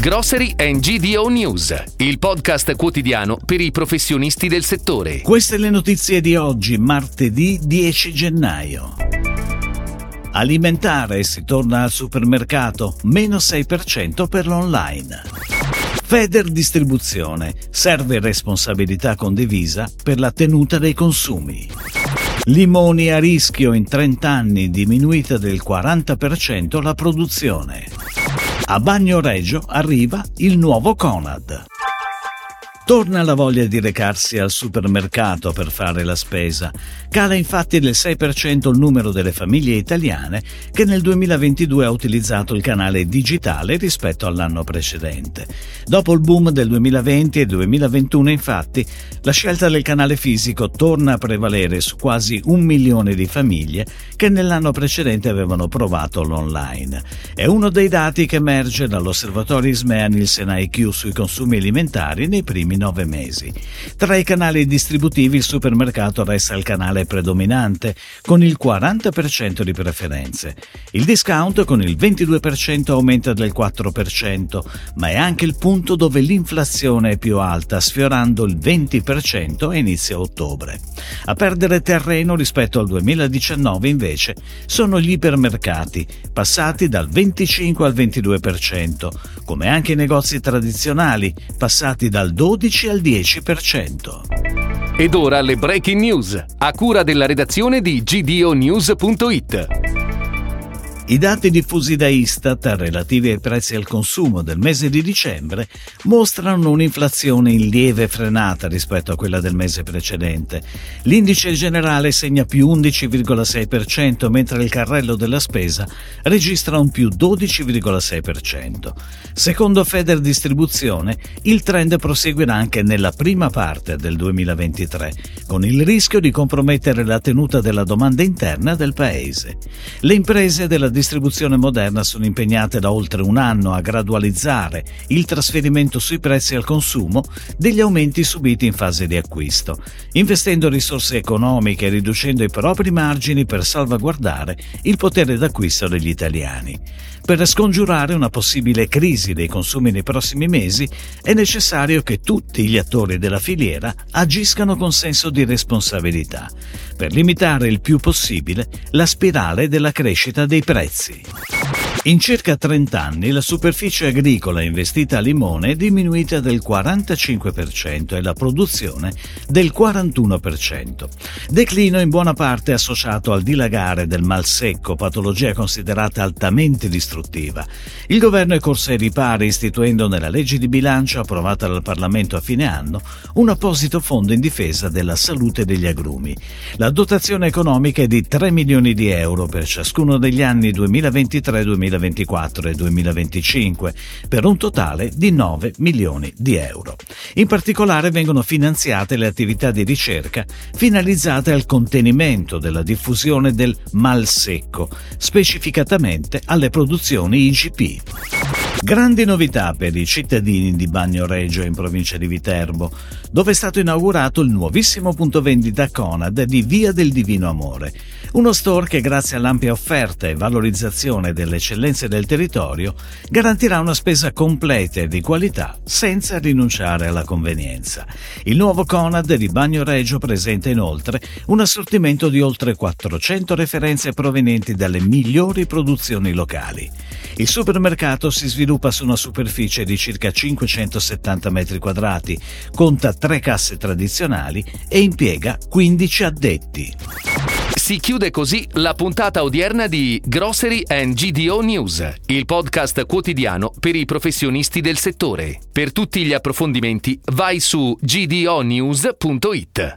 Grocery and GDO News, il podcast quotidiano per i professionisti del settore. Queste le notizie di oggi, martedì 10 gennaio. Alimentare si torna al supermercato, meno 6% per l'online. Feder Distribuzione serve responsabilità condivisa per la tenuta dei consumi. Limoni a rischio in 30 anni, diminuita del 40% la produzione. A Bagno Reggio arriva il nuovo Conad. Torna la voglia di recarsi al supermercato per fare la spesa. Cala infatti del 6% il numero delle famiglie italiane che nel 2022 ha utilizzato il canale digitale rispetto all'anno precedente. Dopo il boom del 2020 e 2021 infatti la scelta del canale fisico torna a prevalere su quasi un milione di famiglie che nell'anno precedente avevano provato l'online. È uno dei dati che emerge dall'osservatorio Ismea Nielsen IQ sui consumi alimentari nei primi nove mesi. Tra i canali distributivi il supermercato resta il canale predominante, con il 40% di preferenze. Il discount con il 22% aumenta del 4%, ma è anche il punto dove l'inflazione è più alta, sfiorando il 20% a inizio ottobre. A perdere terreno rispetto al 2019 invece sono gli ipermercati, passati dal 25 al 22%, come anche i negozi tradizionali, passati dal 12 12 al 10%. Ed ora le breaking news, a cura della redazione di gdonews.it. I dati diffusi da Istat relativi ai prezzi al consumo del mese di dicembre mostrano un'inflazione in lieve frenata rispetto a quella del mese precedente. L'indice generale segna più 11,6%, mentre il carrello della spesa registra un più 12,6%. Secondo Feder Distribuzione, il trend proseguirà anche nella prima parte del 2023, con il rischio di compromettere la tenuta della domanda interna del paese. Le imprese della distribuzione moderna sono impegnate da oltre un anno a gradualizzare il trasferimento sui prezzi al consumo degli aumenti subiti in fase di acquisto, investendo risorse economiche e riducendo i propri margini per salvaguardare il potere d'acquisto degli italiani. Per scongiurare una possibile crisi dei consumi nei prossimi mesi è necessario che tutti gli attori della filiera agiscano con senso di responsabilità per limitare il più possibile la spirale della crescita dei prezzi. pezzi. In circa 30 anni la superficie agricola investita a limone è diminuita del 45% e la produzione del 41%. Declino in buona parte associato al dilagare del mal secco, patologia considerata altamente distruttiva. Il governo è corso ai ripari istituendo nella legge di bilancio approvata dal Parlamento a fine anno un apposito fondo in difesa della salute degli agrumi. La dotazione economica è di 3 milioni di euro per ciascuno degli anni 2023-2024 2024 e 2025 per un totale di 9 milioni di euro. In particolare vengono finanziate le attività di ricerca finalizzate al contenimento della diffusione del mal secco, specificatamente alle produzioni IGP. Grandi novità per i cittadini di Bagno Reggio in provincia di Viterbo, dove è stato inaugurato il nuovissimo punto vendita Conad di Via del Divino Amore, uno store che grazie all'ampia offerta e valorizzazione delle eccellenze del territorio garantirà una spesa completa e di qualità senza rinunciare alla convenienza. Il nuovo Conad di Bagno Reggio presenta inoltre un assortimento di oltre 400 referenze provenienti dalle migliori produzioni locali. Il supermercato si sviluppa su una superficie di circa 570 metri quadrati, conta tre casse tradizionali e impiega 15 addetti. Si chiude così la puntata odierna di Grocery and GDO News, il podcast quotidiano per i professionisti del settore. Per tutti gli approfondimenti vai su gdonews.it.